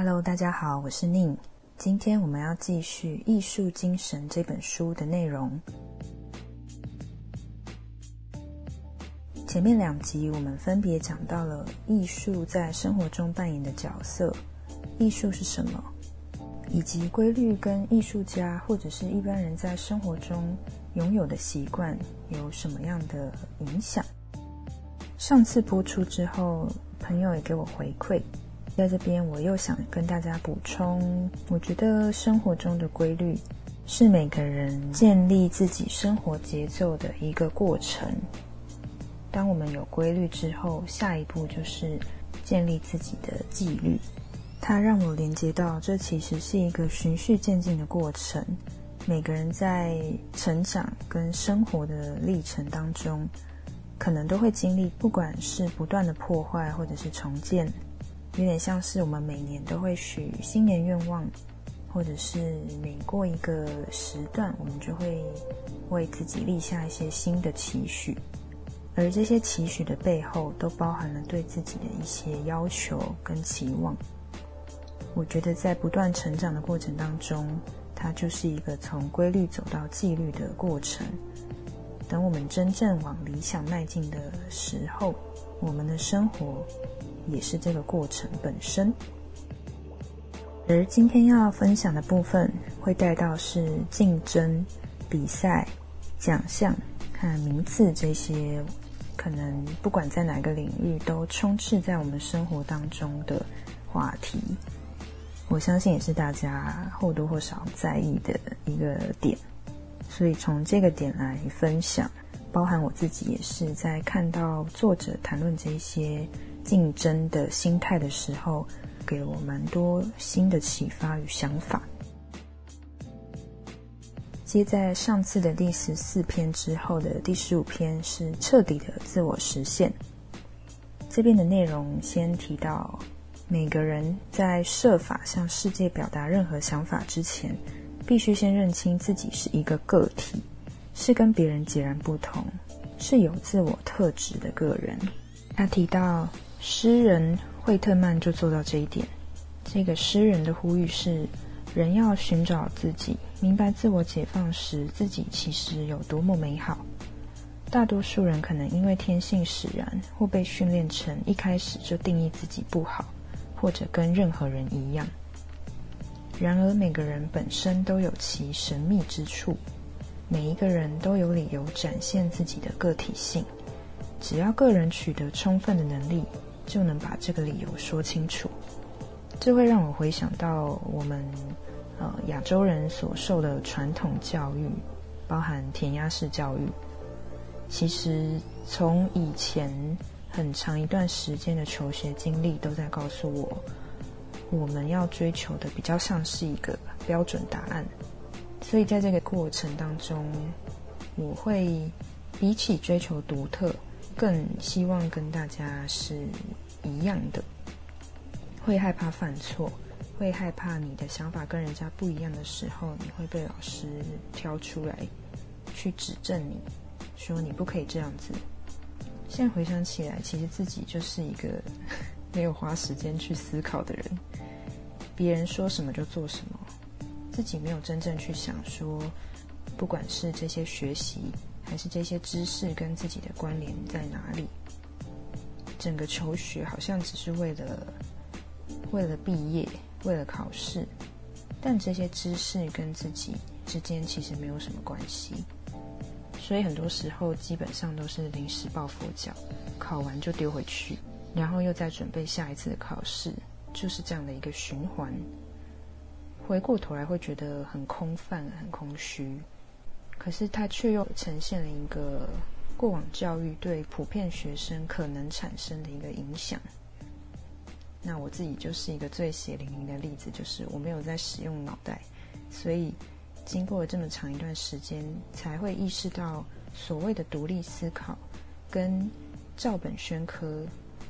Hello，大家好，我是宁。今天我们要继续《艺术精神》这本书的内容。前面两集我们分别讲到了艺术在生活中扮演的角色，艺术是什么，以及规律跟艺术家或者是一般人在生活中拥有的习惯有什么样的影响。上次播出之后，朋友也给我回馈。在这边，我又想跟大家补充，我觉得生活中的规律是每个人建立自己生活节奏的一个过程。当我们有规律之后，下一步就是建立自己的纪律。它让我连接到，这其实是一个循序渐进的过程。每个人在成长跟生活的历程当中，可能都会经历，不管是不断的破坏，或者是重建。有点像是我们每年都会许新年愿望，或者是每过一个时段，我们就会为自己立下一些新的期许，而这些期许的背后，都包含了对自己的一些要求跟期望。我觉得在不断成长的过程当中，它就是一个从规律走到纪律的过程。等我们真正往理想迈进的时候，我们的生活。也是这个过程本身，而今天要分享的部分会带到是竞争、比赛、奖项和名次这些，可能不管在哪个领域都充斥在我们生活当中的话题。我相信也是大家或多或少在意的一个点，所以从这个点来分享，包含我自己也是在看到作者谈论这些。竞争的心态的时候，给了我蛮多新的启发与想法。接在上次的第十四篇之后的第十五篇是彻底的自我实现。这边的内容先提到，每个人在设法向世界表达任何想法之前，必须先认清自己是一个个体，是跟别人截然不同，是有自我特质的个人。他提到。诗人惠特曼就做到这一点。这个诗人的呼吁是：人要寻找自己，明白自我解放时自己其实有多么美好。大多数人可能因为天性使然，或被训练成一开始就定义自己不好，或者跟任何人一样。然而，每个人本身都有其神秘之处，每一个人都有理由展现自己的个体性。只要个人取得充分的能力。就能把这个理由说清楚，这会让我回想到我们呃亚洲人所受的传统教育，包含填鸭式教育。其实从以前很长一段时间的求学经历，都在告诉我，我们要追求的比较像是一个标准答案。所以在这个过程当中，我会比起追求独特。更希望跟大家是一样的，会害怕犯错，会害怕你的想法跟人家不一样的时候，你会被老师挑出来去指正你，说你不可以这样子。现在回想起来，其实自己就是一个 没有花时间去思考的人，别人说什么就做什么，自己没有真正去想说，不管是这些学习。还是这些知识跟自己的关联在哪里？整个求学好像只是为了为了毕业，为了考试，但这些知识跟自己之间其实没有什么关系。所以很多时候基本上都是临时抱佛脚，考完就丢回去，然后又再准备下一次的考试，就是这样的一个循环。回过头来会觉得很空泛、很空虚。可是，它却又呈现了一个过往教育对普遍学生可能产生的一个影响。那我自己就是一个最血淋淋的例子，就是我没有在使用脑袋，所以经过了这么长一段时间，才会意识到所谓的独立思考跟照本宣科。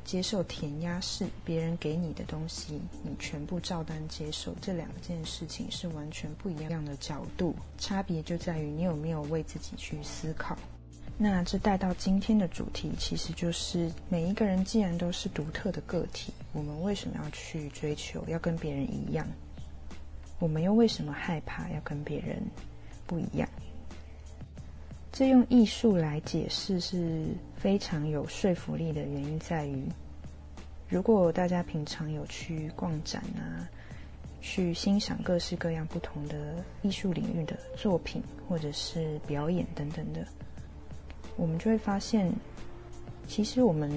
接受填鸭式，别人给你的东西，你全部照单接受，这两件事情是完全不一样的角度，差别就在于你有没有为自己去思考。那这带到今天的主题，其实就是每一个人既然都是独特的个体，我们为什么要去追求要跟别人一样？我们又为什么害怕要跟别人不一样？这用艺术来解释是非常有说服力的原因在于，如果大家平常有去逛展啊，去欣赏各式各样不同的艺术领域的作品或者是表演等等的，我们就会发现，其实我们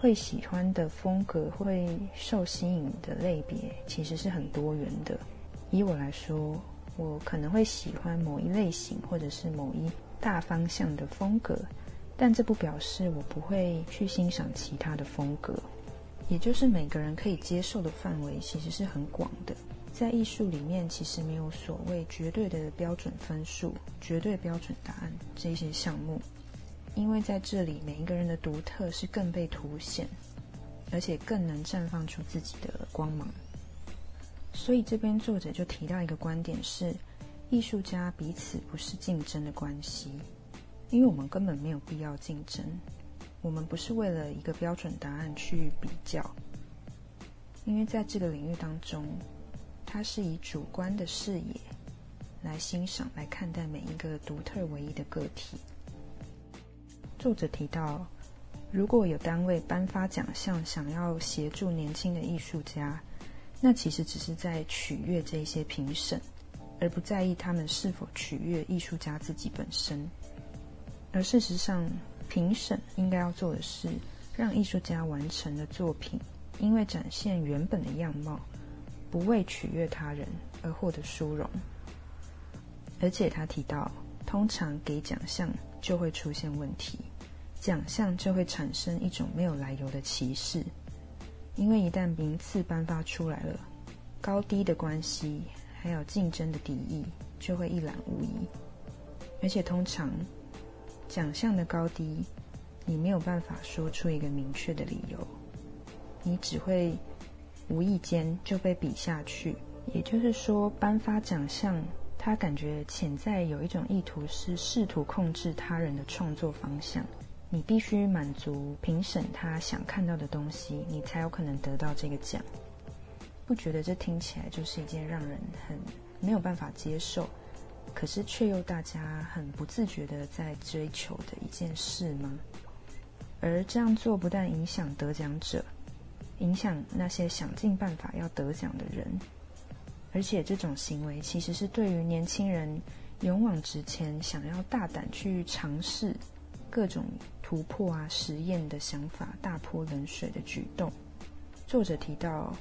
会喜欢的风格、会受吸引的类别，其实是很多元的。以我来说，我可能会喜欢某一类型，或者是某一大方向的风格，但这不表示我不会去欣赏其他的风格。也就是每个人可以接受的范围其实是很广的。在艺术里面，其实没有所谓绝对的标准分数、绝对标准答案这些项目，因为在这里每一个人的独特是更被凸显，而且更能绽放出自己的光芒。所以这边作者就提到一个观点是，艺术家彼此不是竞争的关系，因为我们根本没有必要竞争，我们不是为了一个标准答案去比较，因为在这个领域当中，它是以主观的视野来欣赏、来看待每一个独特唯一的个体。作者提到，如果有单位颁发奖项，想要协助年轻的艺术家。那其实只是在取悦这些评审，而不在意他们是否取悦艺术家自己本身。而事实上，评审应该要做的是，让艺术家完成的作品，因为展现原本的样貌，不为取悦他人而获得殊荣。而且他提到，通常给奖项就会出现问题，奖项就会产生一种没有来由的歧视。因为一旦名次颁发出来了，高低的关系还有竞争的敌意就会一览无遗。而且通常奖项的高低，你没有办法说出一个明确的理由，你只会无意间就被比下去。也就是说，颁发奖项，他感觉潜在有一种意图是试图控制他人的创作方向。你必须满足评审他想看到的东西，你才有可能得到这个奖。不觉得这听起来就是一件让人很没有办法接受，可是却又大家很不自觉的在追求的一件事吗？而这样做不但影响得奖者，影响那些想尽办法要得奖的人，而且这种行为其实是对于年轻人勇往直前、想要大胆去尝试。各种突破啊、实验的想法大泼冷水的举动。作者提到，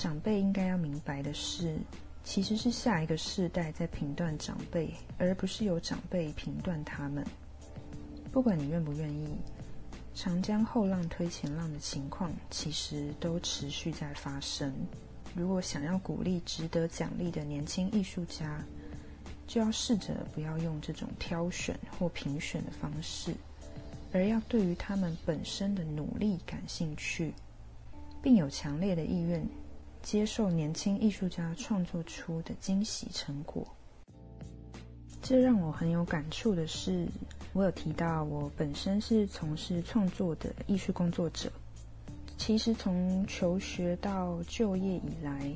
长辈应该要明白的是，其实是下一个世代在评断长辈，而不是由长辈评断他们。不管你愿不愿意，长江后浪推前浪的情况，其实都持续在发生。如果想要鼓励值得奖励的年轻艺术家，就要试着不要用这种挑选或评选的方式，而要对于他们本身的努力感兴趣，并有强烈的意愿接受年轻艺术家创作出的惊喜成果。这让我很有感触的是，我有提到我本身是从事创作的艺术工作者，其实从求学到就业以来。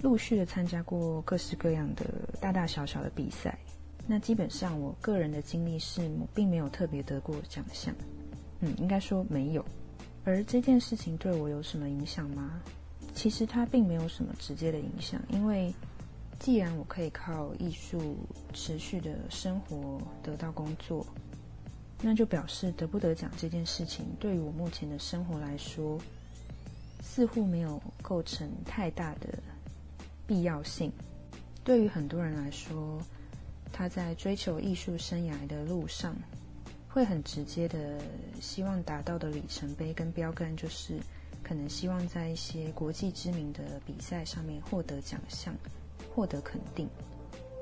陆续的参加过各式各样的大大小小的比赛，那基本上我个人的经历是，并没有特别得过奖项，嗯，应该说没有。而这件事情对我有什么影响吗？其实它并没有什么直接的影响，因为既然我可以靠艺术持续的生活得到工作，那就表示得不得奖这件事情对于我目前的生活来说，似乎没有构成太大的。必要性，对于很多人来说，他在追求艺术生涯的路上，会很直接的希望达到的里程碑跟标杆，就是可能希望在一些国际知名的比赛上面获得奖项，获得肯定。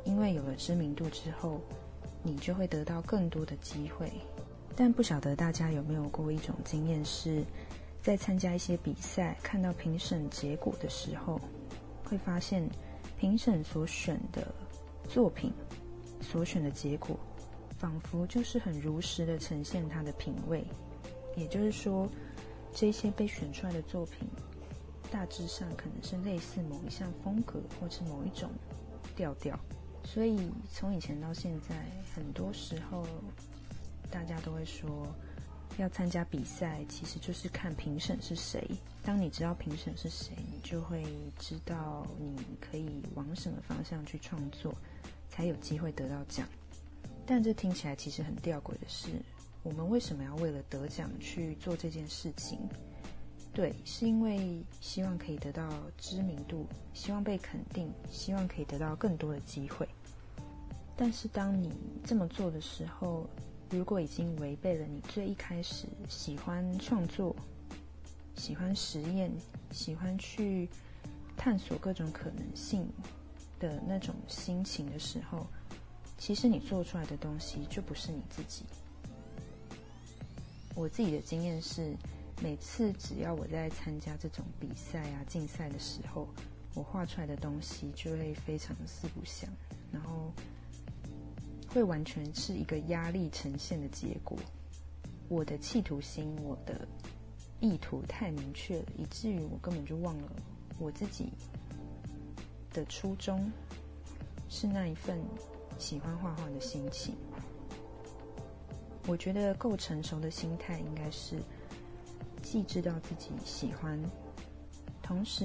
因为有了知名度之后，你就会得到更多的机会。但不晓得大家有没有过一种经验，是在参加一些比赛，看到评审结果的时候。会发现，评审所选的作品，所选的结果，仿佛就是很如实的呈现他的品味。也就是说，这些被选出来的作品，大致上可能是类似某一项风格，或是某一种调调。所以从以前到现在，很多时候大家都会说，要参加比赛其实就是看评审是谁。当你知道评审是谁，你就会知道你可以往什么方向去创作，才有机会得到奖。但这听起来其实很吊诡的是，我们为什么要为了得奖去做这件事情？对，是因为希望可以得到知名度，希望被肯定，希望可以得到更多的机会。但是当你这么做的时候，如果已经违背了你最一开始喜欢创作、喜欢实验、喜欢去探索各种可能性的那种心情的时候，其实你做出来的东西就不是你自己。我自己的经验是，每次只要我在参加这种比赛啊、竞赛的时候，我画出来的东西就会非常四不像，然后。会完全是一个压力呈现的结果。我的企图心，我的意图太明确了，以至于我根本就忘了我自己的初衷是那一份喜欢画画的心情。我觉得够成熟的心态应该是既知道自己喜欢，同时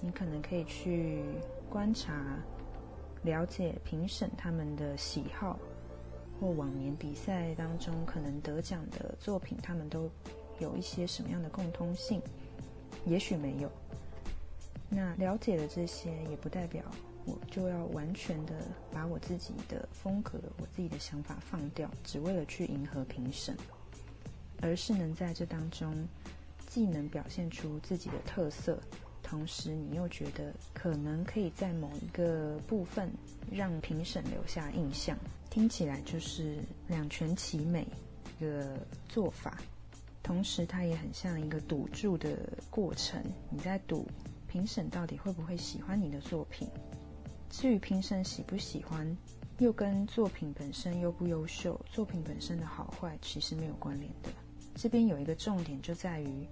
你可能可以去观察。了解评审他们的喜好，或往年比赛当中可能得奖的作品，他们都有一些什么样的共通性？也许没有。那了解了这些，也不代表我就要完全的把我自己的风格、我自己的想法放掉，只为了去迎合评审，而是能在这当中，既能表现出自己的特色。同时，你又觉得可能可以在某一个部分让评审留下印象，听起来就是两全其美一个做法。同时，它也很像一个赌注的过程，你在赌评审到底会不会喜欢你的作品。至于评审喜不喜欢，又跟作品本身优不优秀、作品本身的好坏其实没有关联的。这边有一个重点就在于。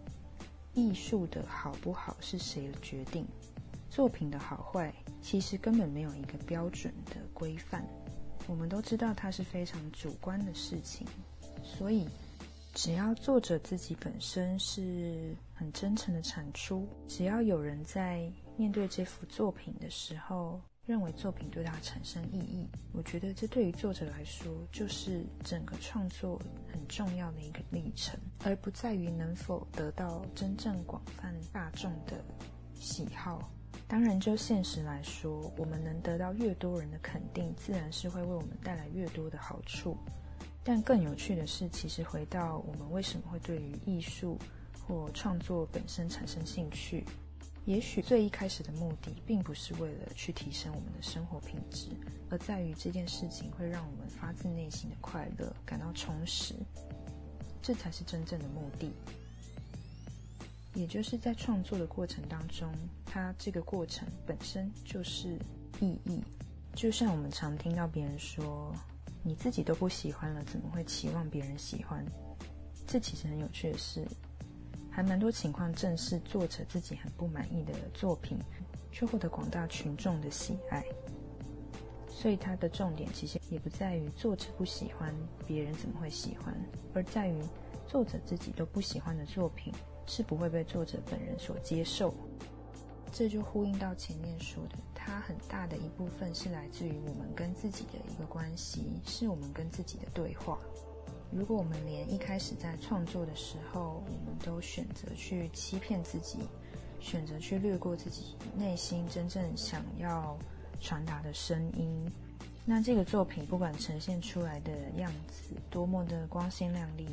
艺术的好不好是谁的决定？作品的好坏其实根本没有一个标准的规范。我们都知道它是非常主观的事情，所以只要作者自己本身是很真诚的产出，只要有人在面对这幅作品的时候。认为作品对他产生意义，我觉得这对于作者来说就是整个创作很重要的一个历程，而不在于能否得到真正广泛大众的喜好。当然，就现实来说，我们能得到越多人的肯定，自然是会为我们带来越多的好处。但更有趣的是，其实回到我们为什么会对于艺术或创作本身产生兴趣。也许最一开始的目的，并不是为了去提升我们的生活品质，而在于这件事情会让我们发自内心的快乐，感到充实，这才是真正的目的。也就是在创作的过程当中，它这个过程本身就是意义。就像我们常听到别人说：“你自己都不喜欢了，怎么会期望别人喜欢？”这其实很有趣的是。还蛮多情况，正是作者自己很不满意的作品，却获得广大群众的喜爱。所以，它的重点其实也不在于作者不喜欢，别人怎么会喜欢，而在于作者自己都不喜欢的作品，是不会被作者本人所接受。这就呼应到前面说的，它很大的一部分是来自于我们跟自己的一个关系，是我们跟自己的对话。如果我们连一开始在创作的时候，我们都选择去欺骗自己，选择去略过自己内心真正想要传达的声音，那这个作品不管呈现出来的样子多么的光鲜亮丽，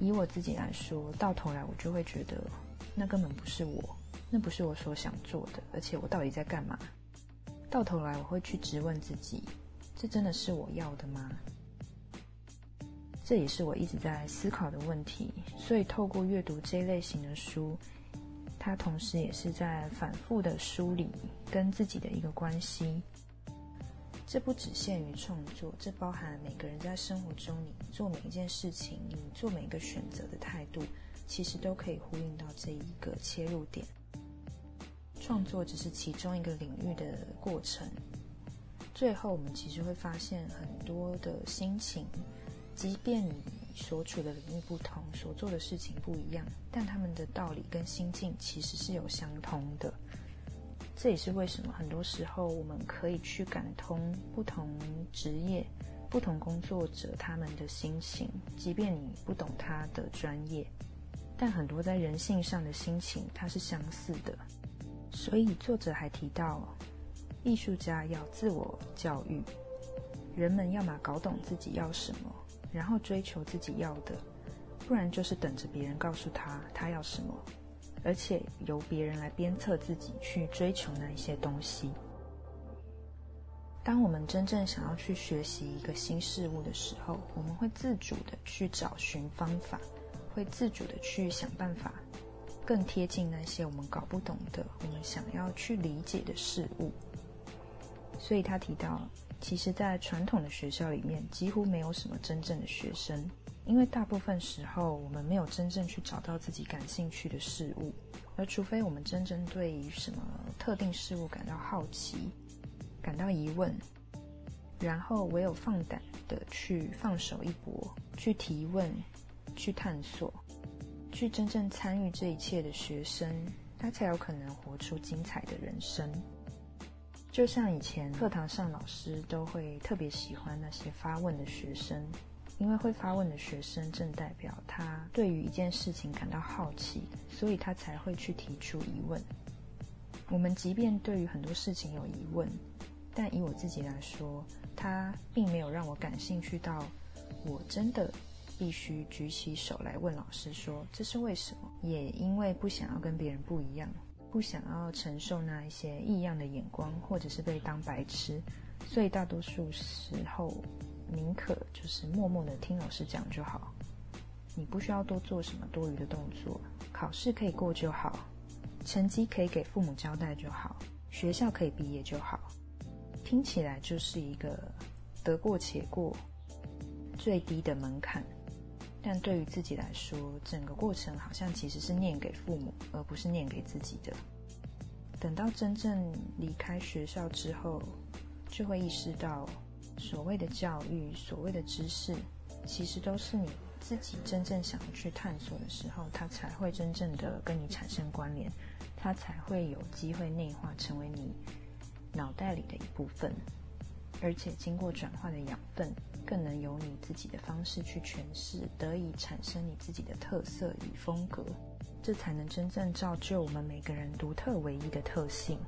以我自己来说，到头来我就会觉得那根本不是我，那不是我所想做的，而且我到底在干嘛？到头来我会去质问自己，这真的是我要的吗？这也是我一直在思考的问题，所以透过阅读这一类型的书，它同时也是在反复的梳理跟自己的一个关系。这不只限于创作，这包含每个人在生活中你做每一件事情，你做每一个选择的态度，其实都可以呼应到这一个切入点。创作只是其中一个领域的过程。最后，我们其实会发现很多的心情，即便你所处的领域不同，所做的事情不一样，但他们的道理跟心境其实是有相通的。这也是为什么很多时候我们可以去感通不同职业、不同工作者他们的心情，即便你不懂他的专业，但很多在人性上的心情它是相似的。所以作者还提到，艺术家要自我教育，人们要么搞懂自己要什么，然后追求自己要的，不然就是等着别人告诉他他要什么。而且由别人来鞭策自己去追求那一些东西。当我们真正想要去学习一个新事物的时候，我们会自主的去找寻方法，会自主的去想办法，更贴近那些我们搞不懂的、我们想要去理解的事物。所以他提到，其实，在传统的学校里面，几乎没有什么真正的学生。因为大部分时候，我们没有真正去找到自己感兴趣的事物，而除非我们真正对于什么特定事物感到好奇、感到疑问，然后唯有放胆的去放手一搏，去提问、去探索、去真正参与这一切的学生，他才有可能活出精彩的人生。就像以前课堂上，老师都会特别喜欢那些发问的学生。因为会发问的学生正代表他对于一件事情感到好奇，所以他才会去提出疑问。我们即便对于很多事情有疑问，但以我自己来说，他并没有让我感兴趣到我真的必须举起手来问老师说这是为什么。也因为不想要跟别人不一样，不想要承受那一些异样的眼光，或者是被当白痴，所以大多数时候。宁可就是默默的听老师讲就好，你不需要多做什么多余的动作，考试可以过就好，成绩可以给父母交代就好，学校可以毕业就好，听起来就是一个得过且过最低的门槛，但对于自己来说，整个过程好像其实是念给父母，而不是念给自己的。等到真正离开学校之后，就会意识到。所谓的教育，所谓的知识，其实都是你自己真正想去探索的时候，它才会真正的跟你产生关联，它才会有机会内化成为你脑袋里的一部分，而且经过转化的养分，更能由你自己的方式去诠释，得以产生你自己的特色与风格，这才能真正造就我们每个人独特唯一的特性。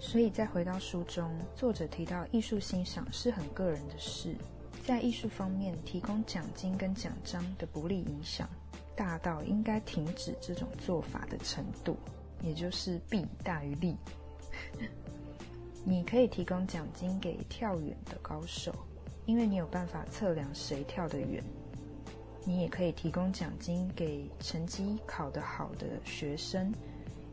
所以，再回到书中，作者提到艺术欣赏是很个人的事，在艺术方面提供奖金跟奖章的不利影响，大到应该停止这种做法的程度，也就是弊大于利。你可以提供奖金给跳远的高手，因为你有办法测量谁跳得远；你也可以提供奖金给成绩考得好的学生。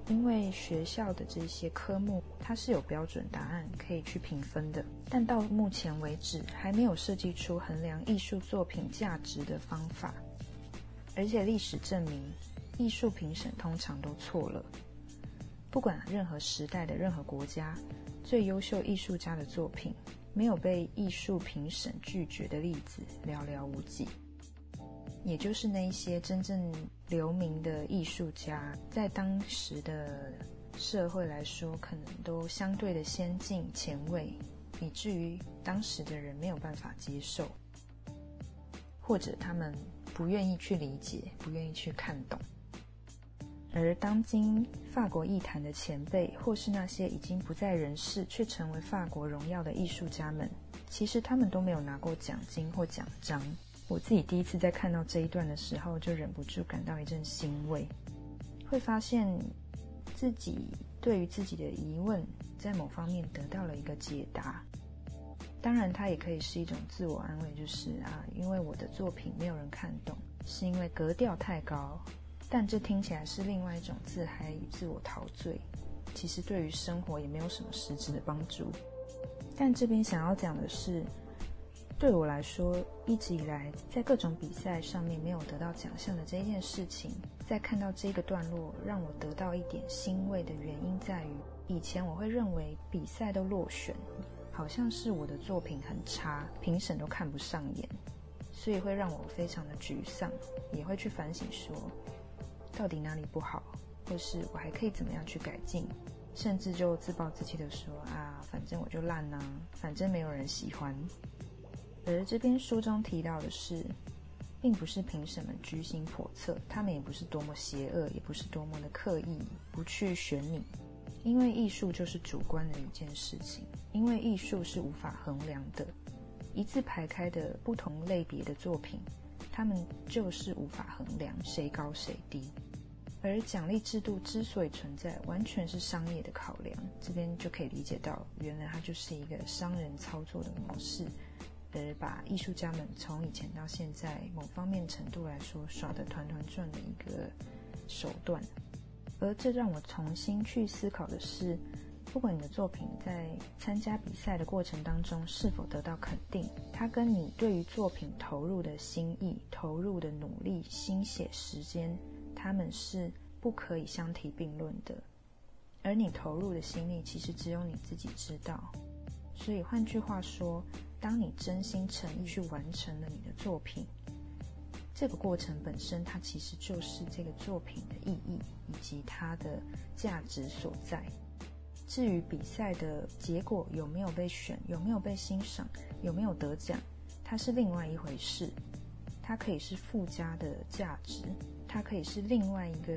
因为学校的这些科目，它是有标准答案可以去评分的，但到目前为止还没有设计出衡量艺术作品价值的方法。而且历史证明，艺术评审通常都错了。不管任何时代的任何国家，最优秀艺术家的作品没有被艺术评审拒绝的例子寥寥无几。也就是那一些真正留名的艺术家，在当时的社会来说，可能都相对的先进前卫，以至于当时的人没有办法接受，或者他们不愿意去理解，不愿意去看懂。而当今法国艺坛的前辈，或是那些已经不在人世却成为法国荣耀的艺术家们，其实他们都没有拿过奖金或奖章。我自己第一次在看到这一段的时候，就忍不住感到一阵欣慰，会发现自己对于自己的疑问，在某方面得到了一个解答。当然，它也可以是一种自我安慰，就是啊，因为我的作品没有人看懂，是因为格调太高。但这听起来是另外一种自嗨与自我陶醉，其实对于生活也没有什么实质的帮助。但这边想要讲的是。对我来说，一直以来在各种比赛上面没有得到奖项的这件事情，在看到这个段落，让我得到一点欣慰的原因在于，以前我会认为比赛都落选，好像是我的作品很差，评审都看不上眼，所以会让我非常的沮丧，也会去反省说，到底哪里不好，或是我还可以怎么样去改进，甚至就自暴自弃的说啊，反正我就烂啊，反正没有人喜欢。而这边书中提到的是，并不是评审们居心叵测，他们也不是多么邪恶，也不是多么的刻意不去选你，因为艺术就是主观的一件事情，因为艺术是无法衡量的，一字排开的不同类别的作品，他们就是无法衡量谁高谁低，而奖励制度之所以存在，完全是商业的考量，这边就可以理解到，原来它就是一个商人操作的模式。而把艺术家们从以前到现在某方面程度来说耍得团团转的一个手段，而这让我重新去思考的是，不管你的作品在参加比赛的过程当中是否得到肯定，它跟你对于作品投入的心意、投入的努力、心血、时间，他们是不可以相提并论的。而你投入的心力，其实只有你自己知道。所以换句话说。当你真心诚意去完成了你的作品，这个过程本身，它其实就是这个作品的意义以及它的价值所在。至于比赛的结果有没有被选，有没有被欣赏，有没有得奖，它是另外一回事。它可以是附加的价值，它可以是另外一个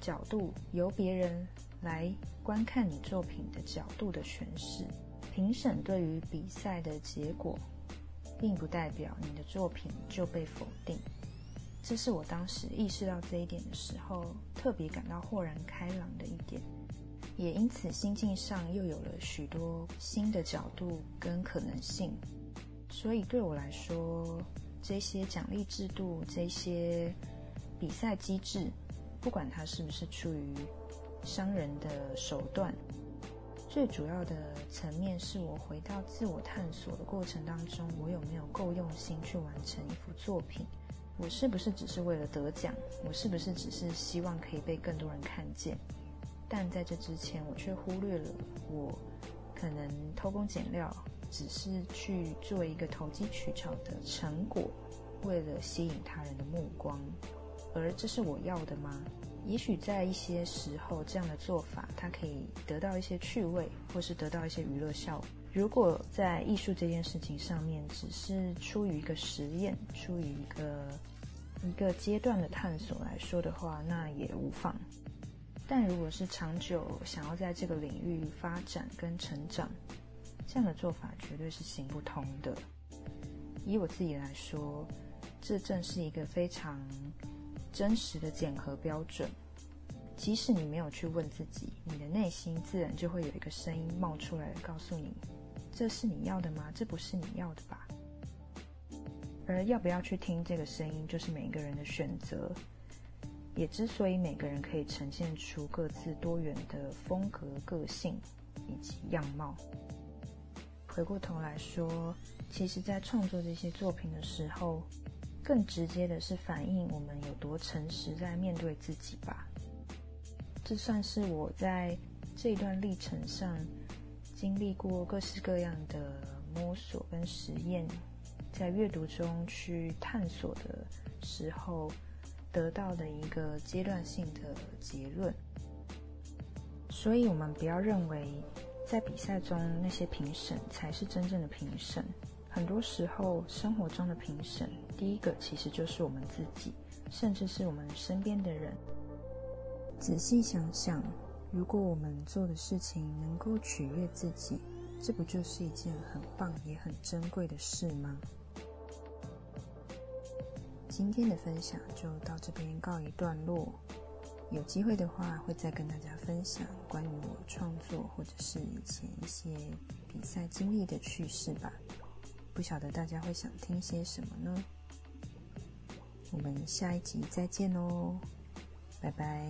角度，由别人来观看你作品的角度的诠释。评审对于比赛的结果，并不代表你的作品就被否定。这是我当时意识到这一点的时候，特别感到豁然开朗的一点，也因此心境上又有了许多新的角度跟可能性。所以对我来说，这些奖励制度、这些比赛机制，不管它是不是出于商人的手段。最主要的层面是我回到自我探索的过程当中，我有没有够用心去完成一幅作品？我是不是只是为了得奖？我是不是只是希望可以被更多人看见？但在这之前，我却忽略了我可能偷工减料，只是去做一个投机取巧的成果，为了吸引他人的目光。而这是我要的吗？也许在一些时候，这样的做法它可以得到一些趣味，或是得到一些娱乐效果。如果在艺术这件事情上面，只是出于一个实验，出于一个一个阶段的探索来说的话，那也无妨。但如果是长久想要在这个领域发展跟成长，这样的做法绝对是行不通的。以我自己来说，这正是一个非常。真实的检核标准，即使你没有去问自己，你的内心自然就会有一个声音冒出来，告诉你：这是你要的吗？这不是你要的吧？而要不要去听这个声音，就是每一个人的选择。也之所以每个人可以呈现出各自多元的风格、个性以及样貌。回过头来说，其实，在创作这些作品的时候。更直接的是反映我们有多诚实在面对自己吧。这算是我在这段历程上经历过各式各样的摸索跟实验，在阅读中去探索的时候得到的一个阶段性的结论。所以，我们不要认为在比赛中那些评审才是真正的评审。很多时候，生活中的评审，第一个其实就是我们自己，甚至是我们身边的人。仔细想想，如果我们做的事情能够取悦自己，这不就是一件很棒也很珍贵的事吗？今天的分享就到这边告一段落。有机会的话，会再跟大家分享关于我创作或者是以前一些比赛经历的趣事吧。不晓得大家会想听些什么呢？我们下一集再见喽，拜拜。